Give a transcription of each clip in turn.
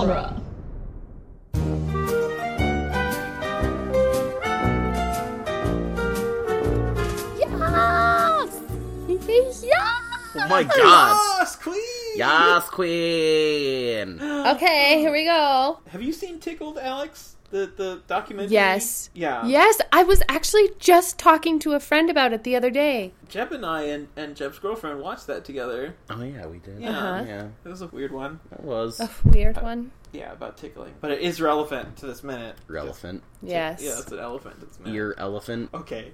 genre. Yes! yes! Oh my god! Yes, Queen. Yas, queen! Okay, here we go. Have you seen Tickled, Alex? The the documentary. Yes. Yeah. Yes, I was actually just talking to a friend about it the other day. Jeb and I and, and Jeb's girlfriend watched that together. Oh yeah, we did. Yeah. Uh-huh. Yeah, It was a weird one. that was A weird one. Yeah, about tickling, but it is relevant to this minute. relevant. Yes. Yeah, it's an elephant. This minute. Ear elephant. Okay.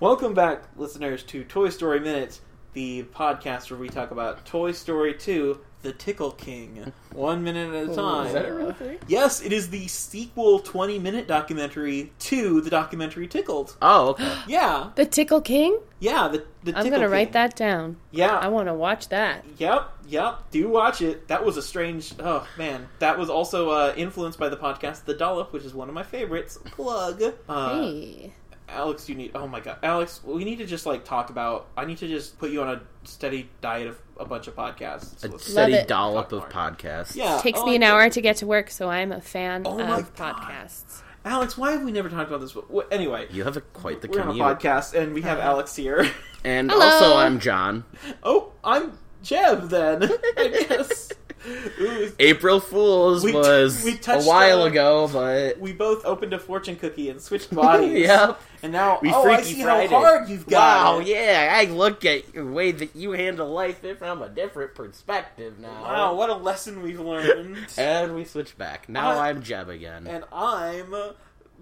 Welcome back, listeners, to Toy Story Minute, the podcast where we talk about Toy Story 2, The Tickle King, one minute at a time. Is that a real thing? Yes, it is the sequel 20 minute documentary to the documentary Tickled. Oh, okay. Yeah, The Tickle King? yeah, the, the I'm going to write that down. Yeah. I want to watch that. Yep, yep. Do watch it. That was a strange. Oh man, that was also uh, influenced by the podcast The Dollop, which is one of my favorites. Plug. Uh, hey. Alex, you need. Oh my god, Alex, we need to just like talk about. I need to just put you on a steady diet of a bunch of podcasts. A Let's- steady dollop of podcasts. Yeah, Takes oh me an God. hour to get to work, so I'm a fan Oh of podcasts. Alex, why have we never talked about this? Wh- Anyway, You have a, quite the we're on a podcast and we have. Alex here. And Hello. also, I'm John. oh, I'm Jeb then. I guess. Ooh, April Fools We was we a while on- ago, but we both opened a fortune cookie and switched bodies. yep. And now, We oh, I Freaky see Friday. how hard you've got. Wow, it. yeah, I look at the way that you handle life from a different perspective now. Wow, what a lesson we've learned. And we switch back. Now I- I'm Jeb again. and I'm uh,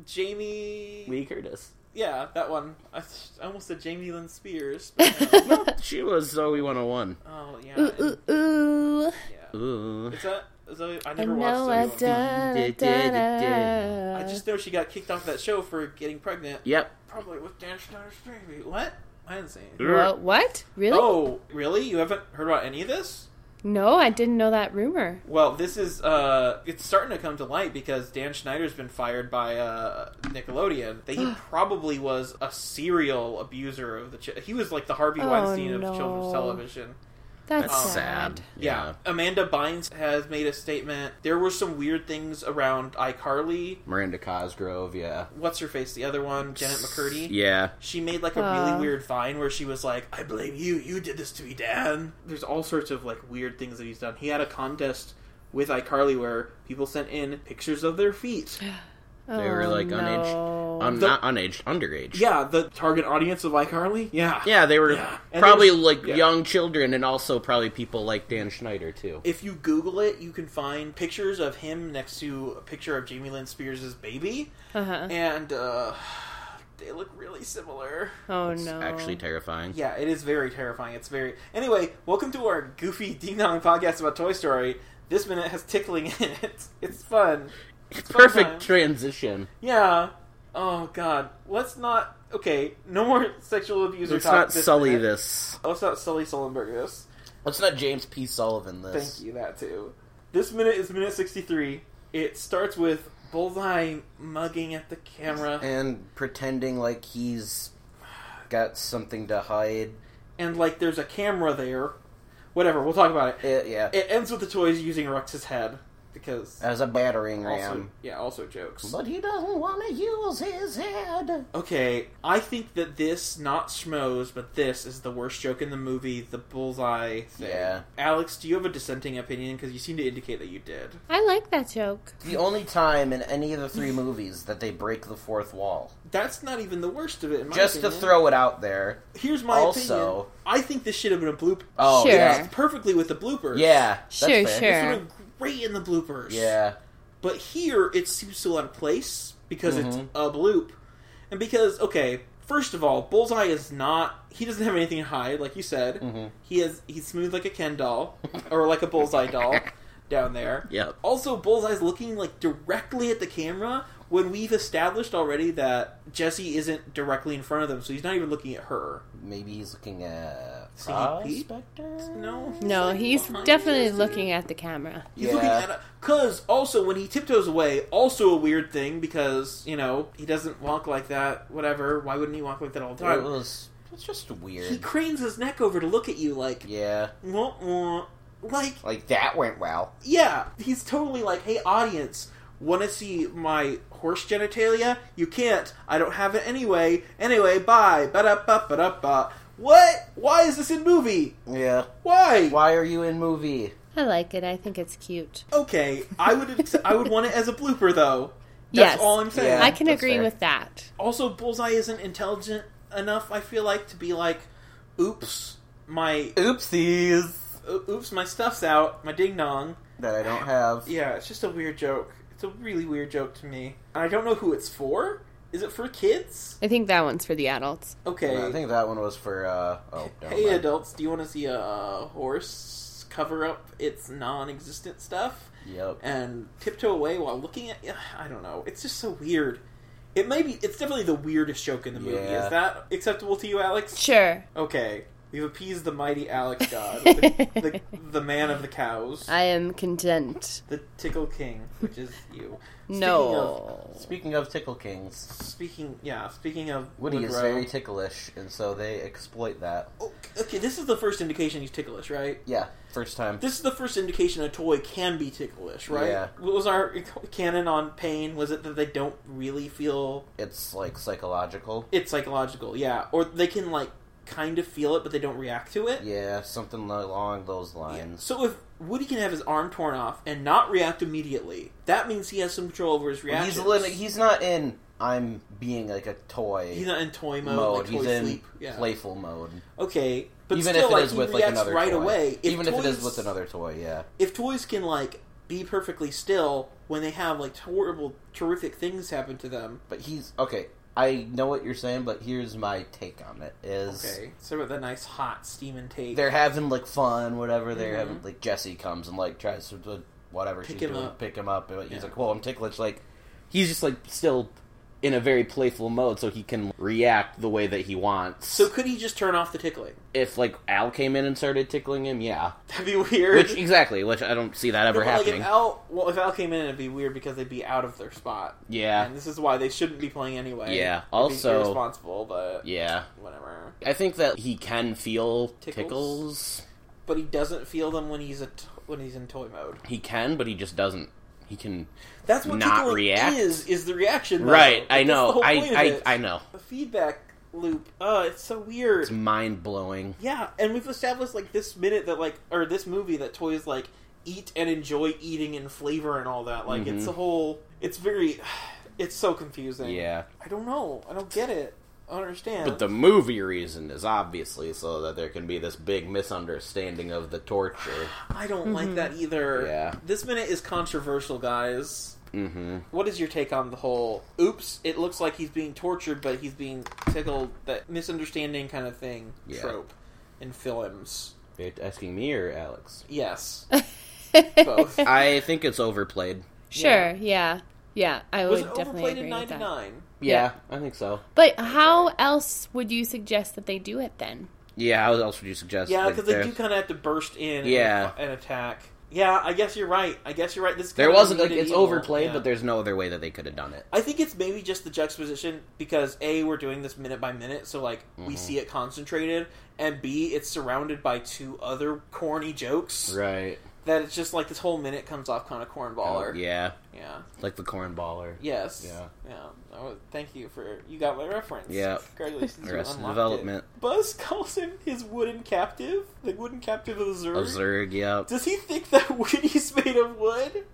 Jamie. Lee Curtis. Yeah, that one. I, th- I almost said Jamie Lynn Spears. but no. She was Zoe 101. oh yeah. Ooh, and- ooh, ooh. yeah. Ooh. Is that? Is that I I never know watched I Zoe 101. da, da, da. I just know she got kicked off that show for getting pregnant. Yep. Probably with Dan Schneider's baby. What? I didn't say anything. What? what? Really? Oh, really? You haven't heard about any of this? No, I didn't know that rumor. Well, this is uh it's starting to come to light because Dan Schneider's been fired by uh Nickelodeon. That he probably was a serial abuser of the ch- he was like the Harvey Oh, Weinstein of no. children's television. That's, That's sad. sad. Yeah. Amanda Bynes has made a statement. There were some weird things around iCarly. Miranda Cosgrove, yeah. What's her face? The other one, Janet McCurdy. Yeah. She made like a Uh. really weird vine where she was like, "I blame you. You did this to me, Dan." There's all sorts of like weird things that he's done. He had a contest with iCarly where people sent in pictures of their feet. They were, Oh, like, no. unaged. Um, The- not unaged, underage. Yeah, the target audience of iCarly. Yeah. Yeah, they were Yeah. Probably was- like yeah. young children and also probably people like Dan Schneider, too. If you Google it, you can find pictures of him next to a picture of Jamie Lynn Spears' baby, Uh-huh. and uh, they look really similar. Oh It's no. actually terrifying. Yeah, it is very terrifying. It's very. Anyway, welcome to our goofy ding dong podcast about Toy Story. This minute has tickling in it. It's fun. It's Perfect times. transition. Yeah. Oh God. Let's not. Okay. No more sexual abuse. Let's talk not this sully minute. this. Let's not sully Sullenberg this. Let's not James P. Sullivan this. Thank you. That too. This minute is minute sixty-three. It starts with Bullseye mugging at the camera, And pretending like he's got something to hide. and like there's a camera there. Whatever. We'll talk about it. It, yeah. It ends with the toys using Rex's head because As a battering also ram. yeah, also jokes. But he doesn't want to use his head. Okay, I think that this, not schmoes, but this is the worst joke in the movie, the bullseye thing. Yeah. Alex, do you have a dissenting opinion? Because you seem to indicate that you did. I like that joke. The only time in any of the three movies that they break the fourth wall. That's not even the worst of it. In my Just to throw it out there. Here's my Also- opinion. I think this should have been a blooper. Oh, Sure. yeah. perfectly with the bloopers. Yeah. that's Sure, fair. Sure. Would have been great in the bloopers. Yeah. But here, it seems so out of place because it's Mhm. a bloop. And because, okay, first of all, Bullseye is not. He doesn't have anything to hide, like you said. Mhm. He is he's smooth like a Ken doll, or like a Bullseye doll down there. Yep. Also, Bullseye's looking like directly at the camera when we've established already that Jesse isn't directly in front of them, so he's not even looking at her. Maybe he's looking at? Prospector? No, No, like he's definitely Jesse. looking at the camera. He's Yeah. looking at because also when he tiptoes away, also a weird thing because you know he doesn't walk like that. Whatever. Why wouldn't he walk like that all the time? It was. It's just weird. He cranes his neck over to look at you like, Yeah. wah, wah. like Like that went well. yeah, he's totally like, hey, audience, want to see my horse genitalia? You can't. I don't have it anyway. Anyway, bye. Ba da ba ba da ba. What? Why is this in movie? Yeah. Why? Why are you in movie? I like it. I think it's cute. Okay, I would I would want it as a blooper though. That's Yes. all I'm saying. Yeah. I can agree fair. with that. Also, Bullseye isn't intelligent enough. I feel like to be like, oops, my Oopsies. oops, my stuff's out, my ding dong. That I don't have. Yeah, it's just a weird joke. It's a really weird joke to me. And I don't know who it's for. Is it for kids? I think that one's for the adults. Okay. I think that one was for. uh Oh, never hey, mind. adults, do you want to see a horse cover up its non-existent stuff Yep. and tiptoe away while looking at? I don't know. It's just so weird. It may be. It's definitely the weirdest joke in the movie. Yeah. Is that acceptable to you, Alex? Sure. Okay. We've appeased the mighty Alex God, the, the, the man of the cows, I am content. the Tickle King, which is you. Speaking No. Speaking of Tickle Kings, Speaking, yeah. Speaking of Woody is Woodrow- very ticklish, and so they exploit that. Oh, okay, this is the first indication he's ticklish, right? Yeah, first time. This is the first indication a toy can be ticklish, right? Yeah. What was our canon on pain? Was it that they don't really feel It's like psychological. it's psychological? Yeah, or they can like kind of feel it, but they don't react to it. Yeah, something along those Yeah. lines. So if Woody can have his arm torn off and not react immediately, that means he has some control over his Well, he's lit- he's not in I'm being like a toy He's not in toy mode. mode. like he's toy in sleep. Yeah. playful mode. Okay, but Even still, if it like, is he with like reacts another right toy. away. If Even if it is with another toy, yeah. if toys can like be perfectly still when they have like horrible, terrific things happen to them. But he's okay. I know what you're saying, but here's my take on it: is Okay, so about that nice hot steaming take. they're having like fun, whatever. They're Mhm. having like Jesse comes and like tries to do whatever Pick she's him doing, up. pick him up. But he's Yeah. like, "Well, I'm ticklish." Like he's just like still in a very playful mode, so he can react the way that he wants. So could he just turn off the tickling? if like Al came in and started tickling him, yeah, That'd be weird. which exactly, which I don't see that ever No, but, like, happening. if Al, well, if Al came in, it'd be weird because they'd be out of their spot. yeah, And this is why they shouldn't be playing anyway. Yeah, It'd be also- irresponsible, but yeah. whatever. I think that he can feel Tickles? tickles. But he doesn't feel them when he's a t- when he's in toy mode. He can, but he just doesn't. He can. That's what Not tickling react? is. Is the reaction? though. Right, I know. I, I. I know. The feedback loop. Oh, it's so weird. It's mind blowing. Yeah, and we've established like this minute that like or this movie that toys like eat and enjoy eating and flavor and all that. Like it's Mhm. a whole. It's very. It's so confusing. Yeah, I don't know. I don't get it. I don't understand. but the movie reason is obviously so that there can be this big misunderstanding of the torture. I don't like that either. Yeah. This minute is controversial, guys. Mm-hmm. What is your take on the whole? Oops! It looks like he's being tortured, but he's being tickled. That misunderstanding kind of thing Yeah. trope in films. Are you asking me or Alex? Yes, both. I think it's overplayed. Sure, yeah. Yeah, I Was would it definitely overplayed agree in that. '99? Yeah, I think so. But how else would you suggest that they do it then? Yeah, how else would you suggest? Yeah, because they there's- do kind of have to burst in. Yeah. and, and attack. Yeah, I guess you're right. I guess you're right. This is There kind of wasn't like needed it's evil. overplayed, Yeah. but there's no other way that they could have done it. I think it's maybe just the juxtaposition because a we're doing this minute by minute, so like we Mhm. see it concentrated, and b it's surrounded by two other corny jokes Right. That it's just like this whole minute comes off kind of cornballer. Oh, yeah, yeah. like the cornballer. Yes. Yeah. Yeah. Oh, thank you for you got my reference. Yeah. Congratulations. you Arrested unlocked Development. It. Buzz calls him his wooden captive, the wooden captive of the Zurg. Of Zurg, yeah. Does he think that Woody's made of wood?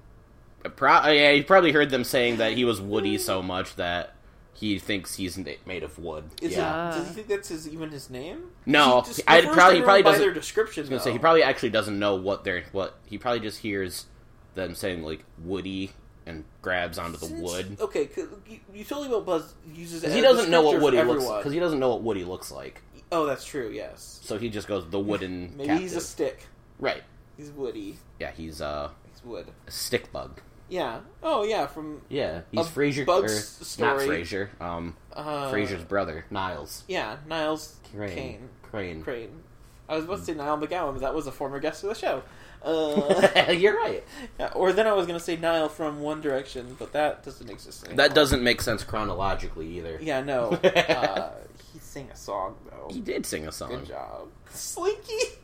Pro- yeah, you probably heard them saying that he was Woody so much that he thinks he's made of wood. Is yeah. it, does he think that's his even his name? No, He I- probably- he probably doesn't- their description. I was gonna though. say he probably actually doesn't know what they're what he probably just hears them saying like Woody and grabs onto the Since- wood Okay, you, you told what Buzz uses. as he doesn't know what Woody looks because he doesn't know what Woody looks like. Oh, that's true. Yes. So he just goes the wooden. Maybe captive. he's a stick. right. He's woody. Yeah, he's uh, He's wood. a stick bug. Yeah. Oh, yeah. From Yeah, he's Frasier. Bug's or, not. Frasier. Um, uh, Frasier's brother, Niles Yeah, Niles Crane. Kane. Crane. Crane. I was about to say Niall McGowan, but that was a former guest of the show. Uh, You're right. yeah, or then I was going to say Niall from One Direction, but that doesn't exist anymore. That doesn't make sense chronologically either. Yeah, no. uh, he sang a song though. He did sing a song. Good job, Slinky.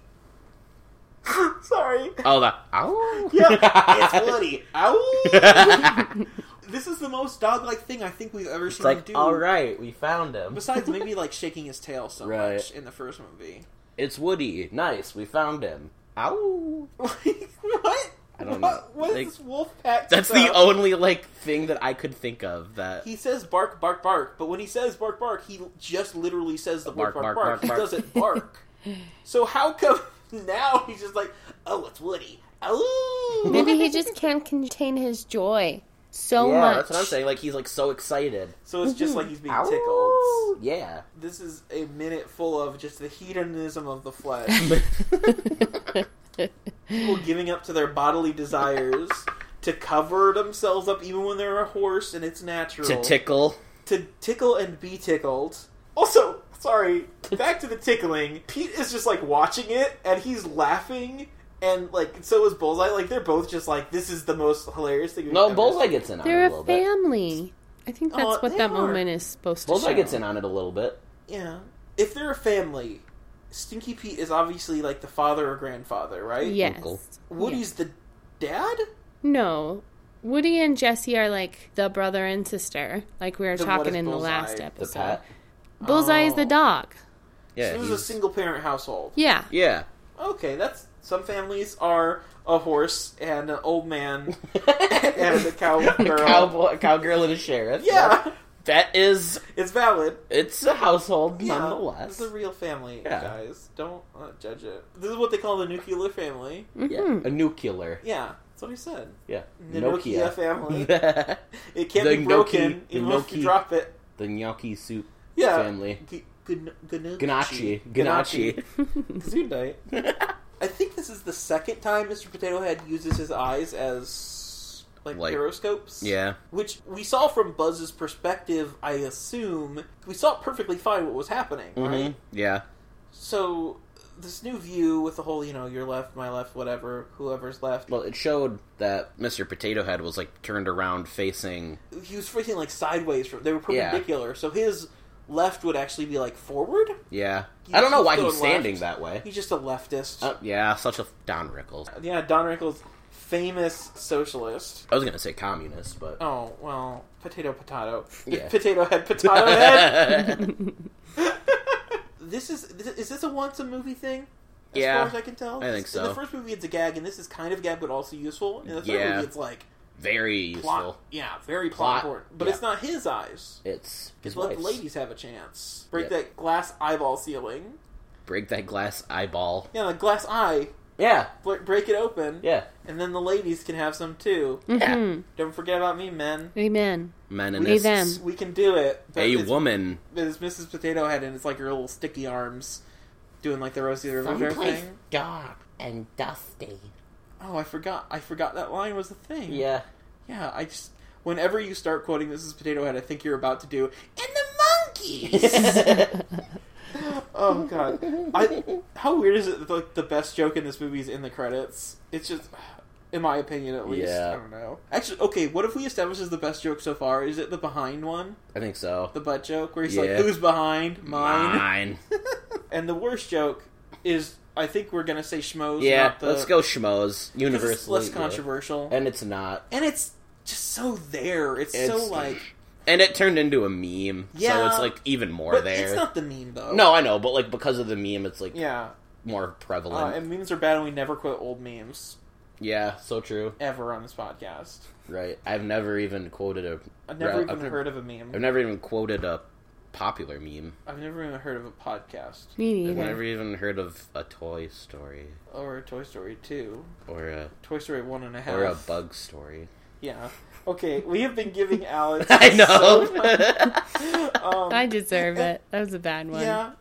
Sorry. Oh, the ow. Yeah, it's Woody. Ow! this is the most dog-like thing I think we've ever It's seen him do. all right, we found him. Besides maybe like shaking his tail so Right. much in the first movie. It's Woody. Nice, we found him. Ow. Like, what? I don't what, know. What is Like, this wolf pack? That's stuff? the only like thing that I could think of that. He says bark, bark, bark, but when he says bark, bark, he just literally says the bark, Bark, bark, bark, bark. bark, He doesn't bark. so how come now he's just like, oh, it's Woody. Oh, Maybe he just can't contain his joy so yeah, much. that's what I'm saying. Like he's like so excited. So it's just like he's being mm-hmm. Ow. tickled. Yeah. This is a minute full of just the hedonism of the flesh. People giving up to their bodily desires to cover themselves up even when they're a horse and it's natural. to tickle. to tickle and be tickled. Also, sorry, back to the tickling. Pete is just like watching it and he's laughing, and like so is Bullseye. Like they're both just like, this is the most hilarious thing. we've No, ever Bullseye seen." gets in on They're it a a little bit. family. I think that's Oh, what that are. moment is supposed to Bullseye gets in on it a little bit. Yeah, if they're a family, Stinky Pete is obviously like the father or grandfather, right? Yes. Uncle. Woody's the dad. No. Woody and Jesse are like the brother and sister, like we were Then talking is in the Bullseye? last The episode. Pat. Bullseye is Oh. the dog. Yeah. so this is a he's- single parent household. Yeah. yeah. Okay, that's some families are a horse and an old man and a cowgirl. Cowboy, cowgirl, and a sheriff. Yeah, That is, it's valid. it's a household Yeah, nonetheless. It's a real family, Yeah. guys. Don't uh, judge it. This is what they call the nuclear family. Yeah, Mhm. a nuclear. Yeah, that's what he said. Yeah, The Nokia, Nokia family. the It can't The be broken Noki- the even if you Noki- drop it. The gnocchi soup Yeah. family. G- gn- gn- Ganache, Ganache. ganache. Gesundheit. I think this is the second time Mr. Potato Head uses his eyes as like Like- periscopes. yeah, Which we saw from Buzz's perspective, I assume. We saw perfectly fine what was happening, hmm right? yeah, So this new view with the whole, you know, your left, my left, whatever, whoever's left. Well, it showed that Mr. Potato Head was like turned around facing. He was freaking like sideways from they were Yeah. perpendicular, so his left would actually be like forward. Yeah, I don't know why he's standing left. that way. He's just a leftist. Uh, yeah, such a Don Rickles. yeah, Don Rickles, famous socialist. I was gonna say communist, but Oh well, potato potato, Yeah. potato head, potato head. this is is this a once a movie thing? As Yeah, far as I can tell, I think so. In the first movie, it's a gag, and this is kind of a gag, but also useful. In the third Yeah. movie, it's like very useful. plot, yeah, very plot, Plot, important. But yeah. it's not his eyes. It's his It's let the ladies have a chance. Break Yep. that glass eyeball ceiling. Break that glass eyeball. Yeah, the glass eye. Yeah, bl- Break it open, yeah, and then the ladies can have some too. hmm Don't forget about me, men. Amen. men and Hey, them. We can do it. But A it's- woman. It's Mrs. Potato Head, and it's like her little sticky arms doing like the Rosie the Riveter thing. dark and dusty. Oh, I forgot. I forgot that line was a thing. Yeah. Yeah, I just. Whenever you start quoting "This is Potato Head, I think you're about to do. And the monkeys! oh, God. I, how weird is it that like, the best joke in this movie is in the credits? It's just. In my opinion, at least. Yeah. I don't know. Actually, okay, what if we establish as the best joke so far? Is it the behind one? I think so. The butt joke? Where he's Yeah. like, who's behind? Mine. Mine. And the worst joke is, I think we're gonna say schmoes. Yeah, not the, let's go schmoes. Universally. It's less yeah. controversial, And it's not. and it's just so there. It's, so like, And it turned into a meme. So Yeah. it's like even more but there. it's not the meme though. No, I know, but like because of the meme, it's like Yeah, more uh, prevalent. and memes are bad, and we never quote old memes yeah, so true. ever on this podcast. Right. I've never even quoted a. I've never Well, even I've never- heard of a meme. I've never even quoted a popular meme. I've never even heard of a podcast Me I've neither. never even heard of a Toy Story or a Toy Story Two, or a Toy Story One and a Half, or a Bug Story. Yeah. Okay, we have been giving Alex. I know. much- um, I deserve it. That was a bad one. Yeah,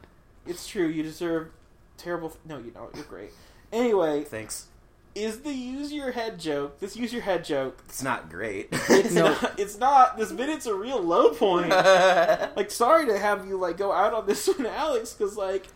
it's true. You deserve terrible. No, you don't. You're great. Anyway, Thanks. Is the use your head joke? This use your head joke. It's not great. It's Nope. not. It's not. This minute's a real low point. like, sorry to have you like go out on this one, Alex, because like,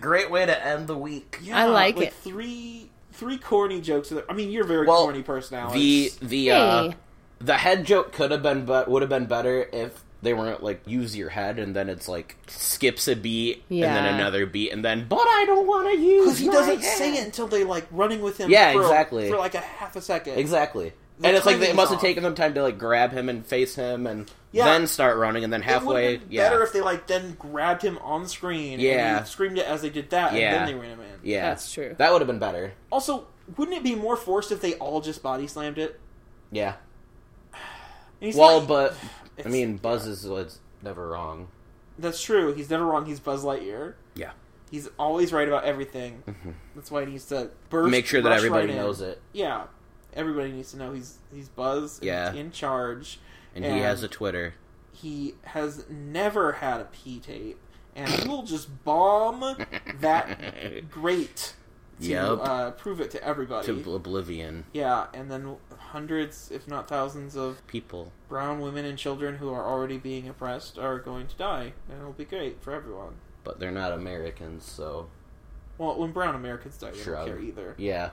great way to end the week. yeah, I like it. Three, three corny jokes. I mean, you're a very Well, corny person, Alex. The the uh, the head joke could have been but would have been better if they weren't like use your head, and then it's like skips a beat and then another beat, and then but I don't want to use Because he my doesn't head." say it until they like running with him. Yeah, for, exactly. For like a half a second. Exactly. The and it's like they timing's must have taken them time to like grab him and face him, and Yeah. then start running, and then halfway, have been yeah, better if they like then grabbed him on screen. Yeah. and screamed it as they did that, Yeah. and then they ran him in. yeah, That's true. That would have been better. Also, wouldn't it be more forced if they all just body slammed it? Yeah. And Well, not- but I mean, Buzz is was never wrong. that's true. He's never wrong. He's Buzz Lightyear. Yeah. He's always right about everything. Mhm. That's why he needs to burst. Make sure that everybody right in. knows it, Yeah, everybody needs to know he's he's Buzz. and Yeah. he's in charge. and, he has a Twitter. He has never had a P tape, and he will just bomb that great to Yep. uh, prove it to everybody. to oblivion. yeah, and then hundreds, if not thousands, of People. brown women and children who are already being oppressed are going to die, and it'll be great for everyone. But they're not Americans, so Well, when brown Americans die, they Shrug. don't care either. yeah.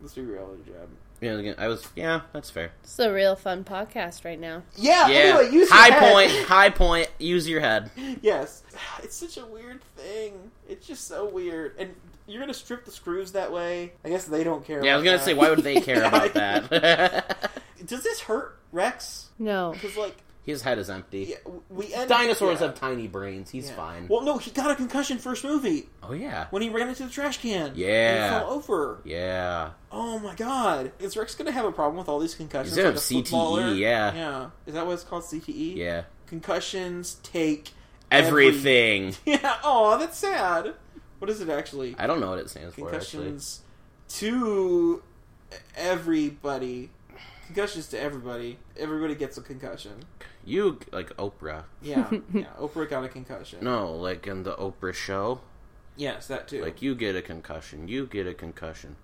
Let's do reality jab. Yeah, again, I was. Yeah, that's fair. It's a real fun podcast right now. Yeah. Yeah. Anyway, use your high head. point. High point. Use your head. Yes, it's such a weird thing. It's just so weird, and you're gonna strip the screws that way. I guess they don't care. Yeah, I was gonna that. say, why would they care Yeah, about that? Does this hurt Rex? No. Because like, His head is empty. yeah, we end, Dinosaurs yeah, have tiny brains. He's yeah. fine. Well, no, he got a concussion first movie oh yeah. when he ran into the trash can. and Yeah. he fell over. Yeah. Oh my god, is Rex gonna have a problem with all these concussions? He's gonna like a have CTE, yeah. yeah. Is that what it's called? CTE. Yeah. Concussions take every- Everything. Yeah. Oh, that's sad. What is it actually? I don't know what it stands for actually. concussions to everybody. Concussions to everybody. Everybody gets a concussion. You like Oprah? Yeah, yeah. Oprah got a concussion. No, like in the Oprah show. Yes, that too. Like you get a concussion. You get a concussion.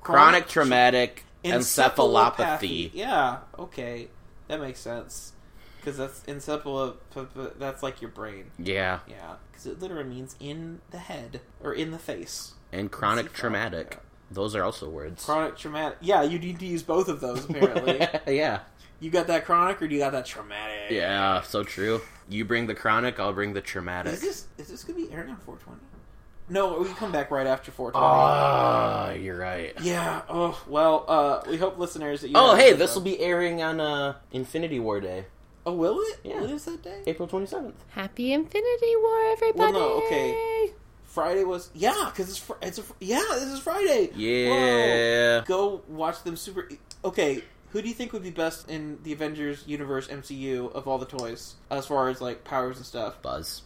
Chronic Chronic traumatic encephalopathy. Encephalopathy. Yeah. Okay, that makes sense. Because that's encephalop. That's like your brain. Yeah. Yeah. Because it literally means in the head or in the face. And chronic traumatic. Those are also words. Chronic traumatic. Yeah, you need to use both of those. Apparently, yeah. you got that chronic or do you got that traumatic? Yeah, so true. You bring the chronic, I'll bring the traumatic. Is this is this gonna be airing on 420? No, we come back right after 420. Ah, you're right. yeah. Oh well. Uh, we hope listeners that you. Oh, hey, this this will be airing on uh, Infinity War Day, Oh, will it? Yeah. What is that day? April 27th. Happy Infinity War, everybody. Well, no, okay. Friday was yeah, because it's fr- it's a fr- yeah. This is Friday. Yeah. Whoa. Go watch them. Super. Okay. Who do you think would be best in the Avengers universe MCU of all the toys as far as like powers and stuff? Buzz.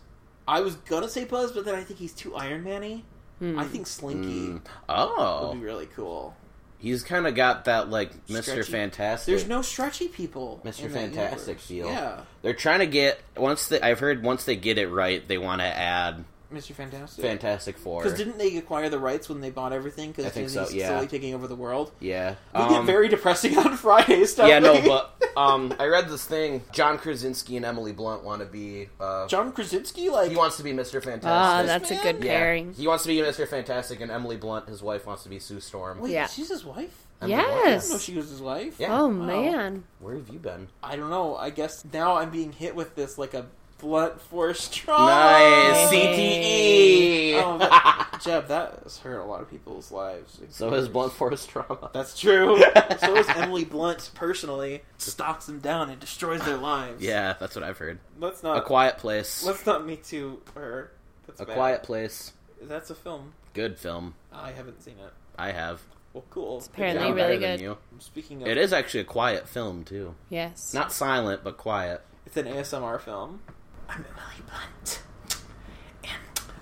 I was gonna say Buzz, but then I think he's too Iron Man-y. Hmm. I think Slinky Mm. would Oh. be really cool. He's kind of got that, like, Mr. Stretchy. Fantastic. There's no stretchy people. Mr. in Fantastic feel. Yeah, They're trying to get, once they, I've heard once they get it right, they want to add Mr. Fantastic. Fantastic Four. Because didn't they acquire the rights when they bought everything? Because think Disney's so, yeah. slowly taking over the world. yeah. We Um, get very depressing on Fridays. Don't yeah, no, but um, I read this thing. John Krasinski and Emily Blunt want to be. Uh, John Krasinski, like he wants to be Mr. Fantastic. Ah, that's a man? good yeah, pairing. he wants to be Mr. Fantastic, and Emily Blunt, his wife, wants to be Sue Storm. Oh, wait, Yeah. she's his wife. Emily Blunt, I didn't know she was his wife. Yeah. Oh Wow. man. Where have you been? I don't know. I guess now I'm being hit with this like a blunt force trauma. Nice CTE. Oh, that, Jeb, that has hurt a lot of people's lives. so has Blunt Force trauma. That's true. so is Emily Blunt personally stalks them down and destroys their lives. Yeah, that's what I've heard. Let's not A. Quiet Place. let's not me too her. That's A bad. Quiet Place. That's a film. Good film. I haven't seen it. I have. Well, cool. It's apparently I'm really good. you. Speaking of, It is actually a quiet film too. Yes. Not silent, but quiet. It's an ASMR film. I'm Emily Blunt, and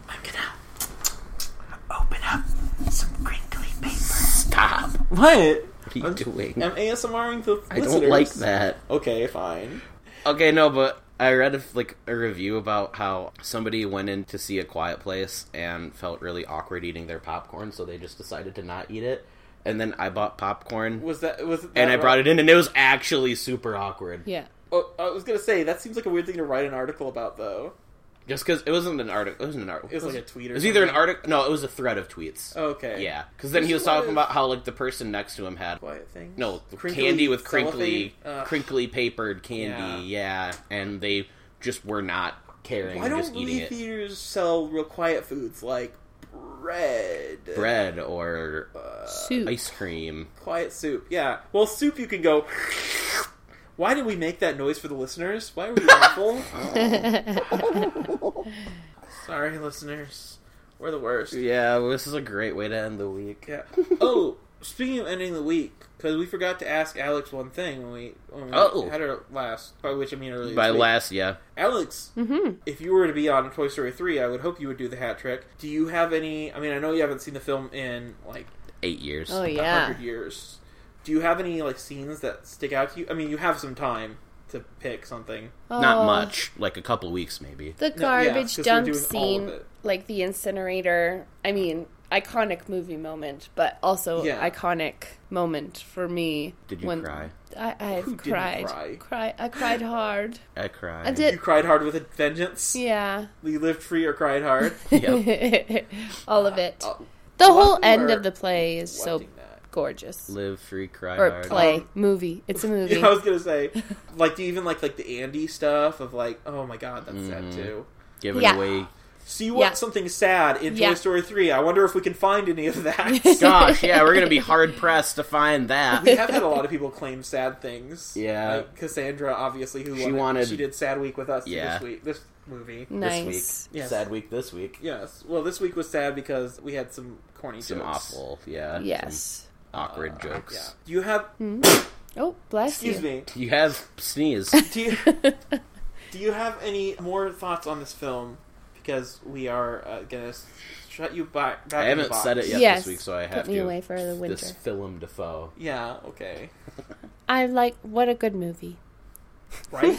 I'm gonna open up some crinkly paper. Stop. What? What are you I'm- doing? I'm ASMRing the I don't like that. Okay, fine. Okay, no, but I read a, like a review about how somebody went in to see a quiet place and felt really awkward eating their popcorn, so they just decided to not eat it. And then I bought popcorn Was that was it and that I brought it in, and it was actually super awkward. Yeah. Oh, I was gonna say that seems like a weird thing to write an article about, though. Just because it wasn't an article, it wasn't an article. It was like a tweet or It was either an article. No, it was a thread of tweets. Okay. Yeah, because then he was There's a lot talking about how like the person next to him had Quiet thing. no Crinkly candy with crinkly? Ugh. crinkly papered candy. Yeah. and they just were not caring Why don't just eating movie it. theaters sell real quiet foods like bread, Bread or Soup. ice cream. quiet soup? Yeah. Well, soup you can go. Why did we make that noise for the listeners? Why were we awful? Sorry, listeners. We're the worst. Yeah, this is a great way to end the week. Yeah. Oh, speaking of ending the week, because we forgot to ask Alex one thing when we, when we Oh. had our last, by which I mean earlier. By week. last, yeah. Alex, Mm-hmm. if you were to be on Toy Story 3, I would hope you would do the hat trick. Do you have any, I mean, I know you haven't seen the film in like Eight years. Oh yeah. hundred years. Do you have any like scenes that stick out to you? I mean, you have some time to pick something. Not Oh, much. Like a couple weeks, maybe. The No, yeah, garbage 'cause we're dump doing all of scene, like the incinerator. I mean, iconic movie moment, but also Yeah. iconic moment for me. Did you when cry? I, I Who didn't cried. cry? Cry. I cried hard. I cried. I did. You cried hard with a vengeance. Yeah. You lived free or cried hard. Yep. All of it. Oh, The whole end of the play is so wanting that. Gorgeous. Live free, cry Or hard. play Um, movie. It's a movie. Yeah, I was gonna say, like, do you even like like the Andy stuff of like, oh my god, that's sad Mhm. too. Giving Yeah. away. So you want Yeah. something sad in Toy Yeah. Story three? I wonder if we can find any of that. Gosh, yeah, we're gonna be hard pressed to find that. we have had a lot of people claim sad things. Yeah. like Cassandra, obviously, who She wanted, wanted- she did Sad Week with us Yeah. this week, this movie. nice. This week. Yes. Sad week this week. Yes, well, this week was sad because we had some corny Some jokes. awful, yeah. some Yes. Awkward Uh, jokes. Yeah. Do you have? Oh, bless Excuse you. me. You have sneeze. Do you, do you have any more thoughts on this film? Because we are uh, gonna shut you back. back I in the haven't box. said it yet Yes. this week, so I have Put have me to. away for the winter. This film Defoe. Yeah. Okay. I like. What a good movie. Right.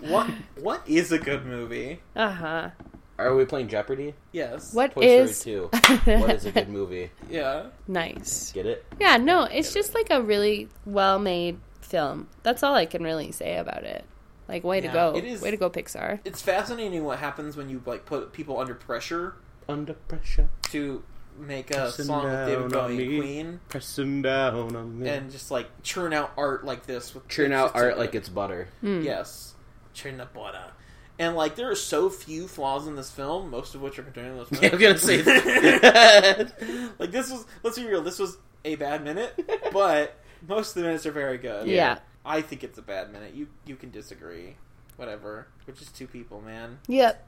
what What is a good movie? uh huh. Are we playing Jeopardy? Yes. What Toy is Story 2. what is a good movie? Yeah. nice? Get it? Yeah, no, it's just like a really well made film. That's all I can really say about it. Like, way to Yeah, go. it is- Way to go, Pixar. It's fascinating what happens when you like put people under pressure Under pressure. to make a Pressing song with David down on Bowie and me. Queen, Pressing down on me. and just like churn out art like this. With Churn out art like it's butter. Hmm. Yes. Churn the butter. And like there are so few flaws in this film, most of which are contained in this Yeah, I'm gonna say this. like this was let's be real, this was a bad minute, but most of the minutes are very good. Yeah. I think it's a bad minute. You you can disagree. Whatever. We're just two people, man. Yep.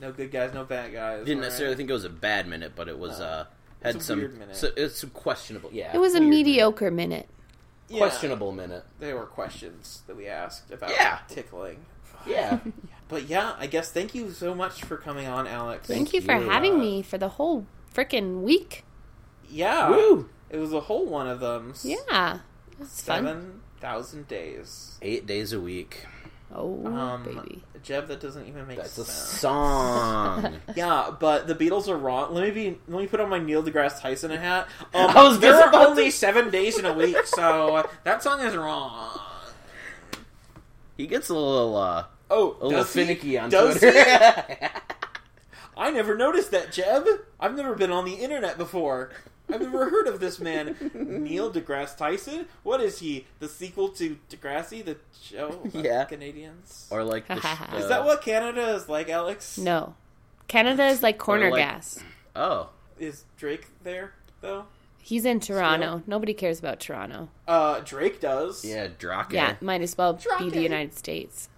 No good guys, no bad guys. Didn't alright? necessarily think it was a bad minute, but it was No. uh had It's a some weird minute. So, it's some questionable. Yeah, It was a mediocre minute. minute. Yeah. questionable minute. There were questions that we asked about Yeah. tickling. Yeah, But yeah, I guess thank you so much for coming on, Alex. Thank, Thank you for you. having Uh, me for the whole freaking week. Yeah. woo! It was a whole one of them. Yeah. Seven thousand days. Eight days a week. Oh, Um, baby. Jeb, that doesn't even make That's a sense. song. Yeah, but the Beatles are wrong. Let me be. Let me put on my Neil deGrasse Tyson hat. Um, I was there are only to- seven days in a week, so that song is wrong. he gets a little uh, Oh, a little does he? finicky on Does Twitter. he? I never noticed that, Jeb. I've never been on the internet before. I've never heard of this man, Neil deGrasse Tyson. What is he? The sequel to Degrassi, the show? Yeah. Canadians. or like the, sh- Is is that what Canada is like, Alex? No. Canada is like corner like- gas. Oh, Is Drake there though? He's in Toronto. Nobody cares about Toronto. Uh, Drake does. yeah, Drake. Yeah, might as well be the United States.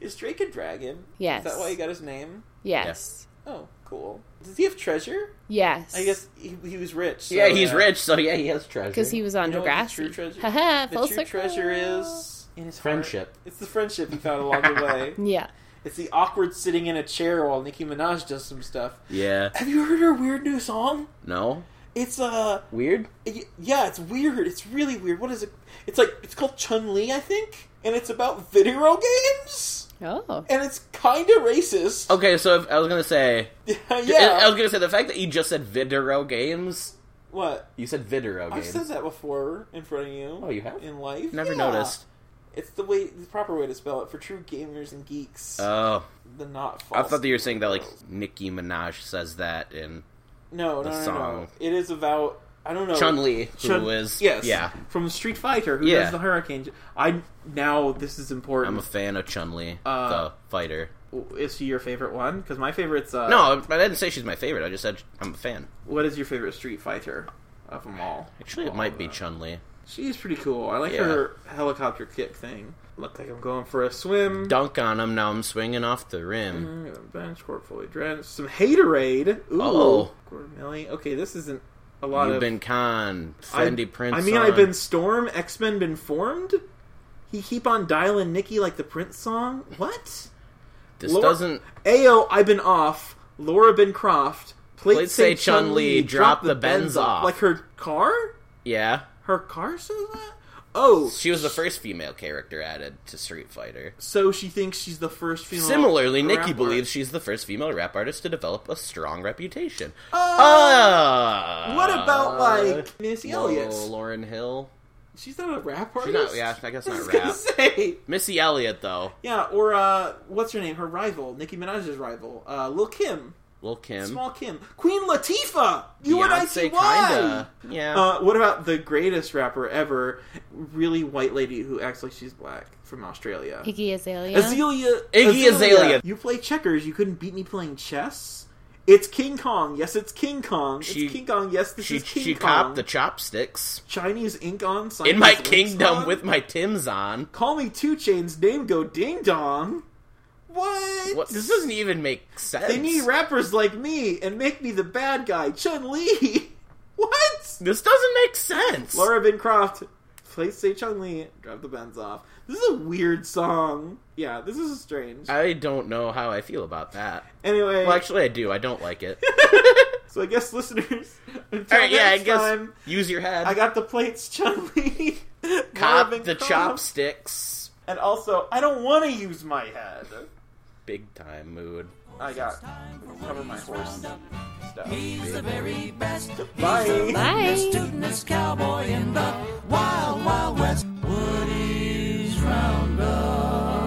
Is Drake a dragon? Yes. Is that why he got his name? Yes. Oh, cool. Does he have treasure? Yes. I guess he, he was rich. so, yeah, he's uh, rich, so yeah, he has treasure. Because he was on You know the Degrassi. true treasure- Haha, The full true circle. treasure is in his heart. friendship. It's the friendship he found along the way. Yeah. It's the awkward sitting in a chair while Nicki Minaj does some stuff. Yeah. Have you heard her weird new song? No. It's uh, Weird. y- yeah, it's weird. It's really weird. What is it? It's like it's called Chun Li, I think, and it's about video games, Oh. and it's kind of racist. Okay, so if, I was gonna say. yeah. I was gonna say the fact that you just said video games. what? You said video I've said that before in front of you. Oh, you have? in life. Never Yeah. noticed. It's the way, the proper way to spell it for true gamers and geeks. Oh, the not I thought that you were saying that like girls. Nicki Minaj says that in. no, no, the no, no, song. It is about I don't know Chun Li, who Chun- is yes, yeah. from Street Fighter, who Yeah. does the hurricane. I now this is important. I'm a fan of Chun Li, Uh, the fighter. Is she your favorite one? Because my favorite's uh, No, I didn't say she's my favorite. I just said I'm a fan. What is your favorite Street Fighter of them all? Actually, it All might of be them. Chun Li. She's pretty cool. I like Yeah. her helicopter kick thing. Look like I'm going for a swim. Dunk on him. Now I'm swinging off the rim. Mm, Bench court fully drenched. Some haterade. Ooh. Oh. Quarter milli. Okay, this isn't a lot You've of. been Khan, I- Fendi Prince. I mean, on. I've been Storm. X Men been formed. He keep on dialing Nicki like the Prince song. What? This Lord- doesn't. Ayo, I've been off. Laura been Croft. Plate, say say Chun-Li, drop the Benz off. Like her car? Yeah, Her car says that? Oh, she was the first female character added to Street Fighter. so she thinks she's the first female. Similarly, Nicki believes she's the first female rap artist to develop a strong reputation. Uh, Uh, what about like Missy Elliott? Lauryn Hill. She's not a rap She's artist. not. Yeah, I guess I not was rap. say. Missy Elliott though. Yeah, or uh, what's her name? Her rival, Nicki Minaj's rival, uh, Lil Kim, Lil Kim. Small Kim, Queen Latifah. You and I see Beyonce, why. kinda. Yeah. Uh, what about the greatest rapper ever? Really white lady who acts like she's black from Australia. Iggy Azalea. Azealia. Iggy Azalea. You play checkers. You couldn't beat me playing chess. It's King Kong. Yes, it's King Kong. She- it's King Kong. Yes, this she is King she Kong. copped the chopsticks Chinese ink on. in my kingdom on. with my Tims on. Call me 2 Chainz. Name go ding dong. What? What? This doesn't even make sense. They need rappers like me and make me the bad guy, Chun Li. what? This doesn't make sense. Laura Bancroft, please say Chun Li. Drop the Benz off. This is a weird song. Yeah, this is strange. I don't know how I feel about that. Anyway, Well, actually, I do. I don't like it. so I guess listeners, until right, yeah, I guess time, use your head. I got the plates, Chun Li. Cop the chopsticks. And also, I don't want to use my head big time mood. I got cover my horse stuff. He's the very best. Bye. He's the Bye. Cowboy in the wild, wild west. Woody's Roundup.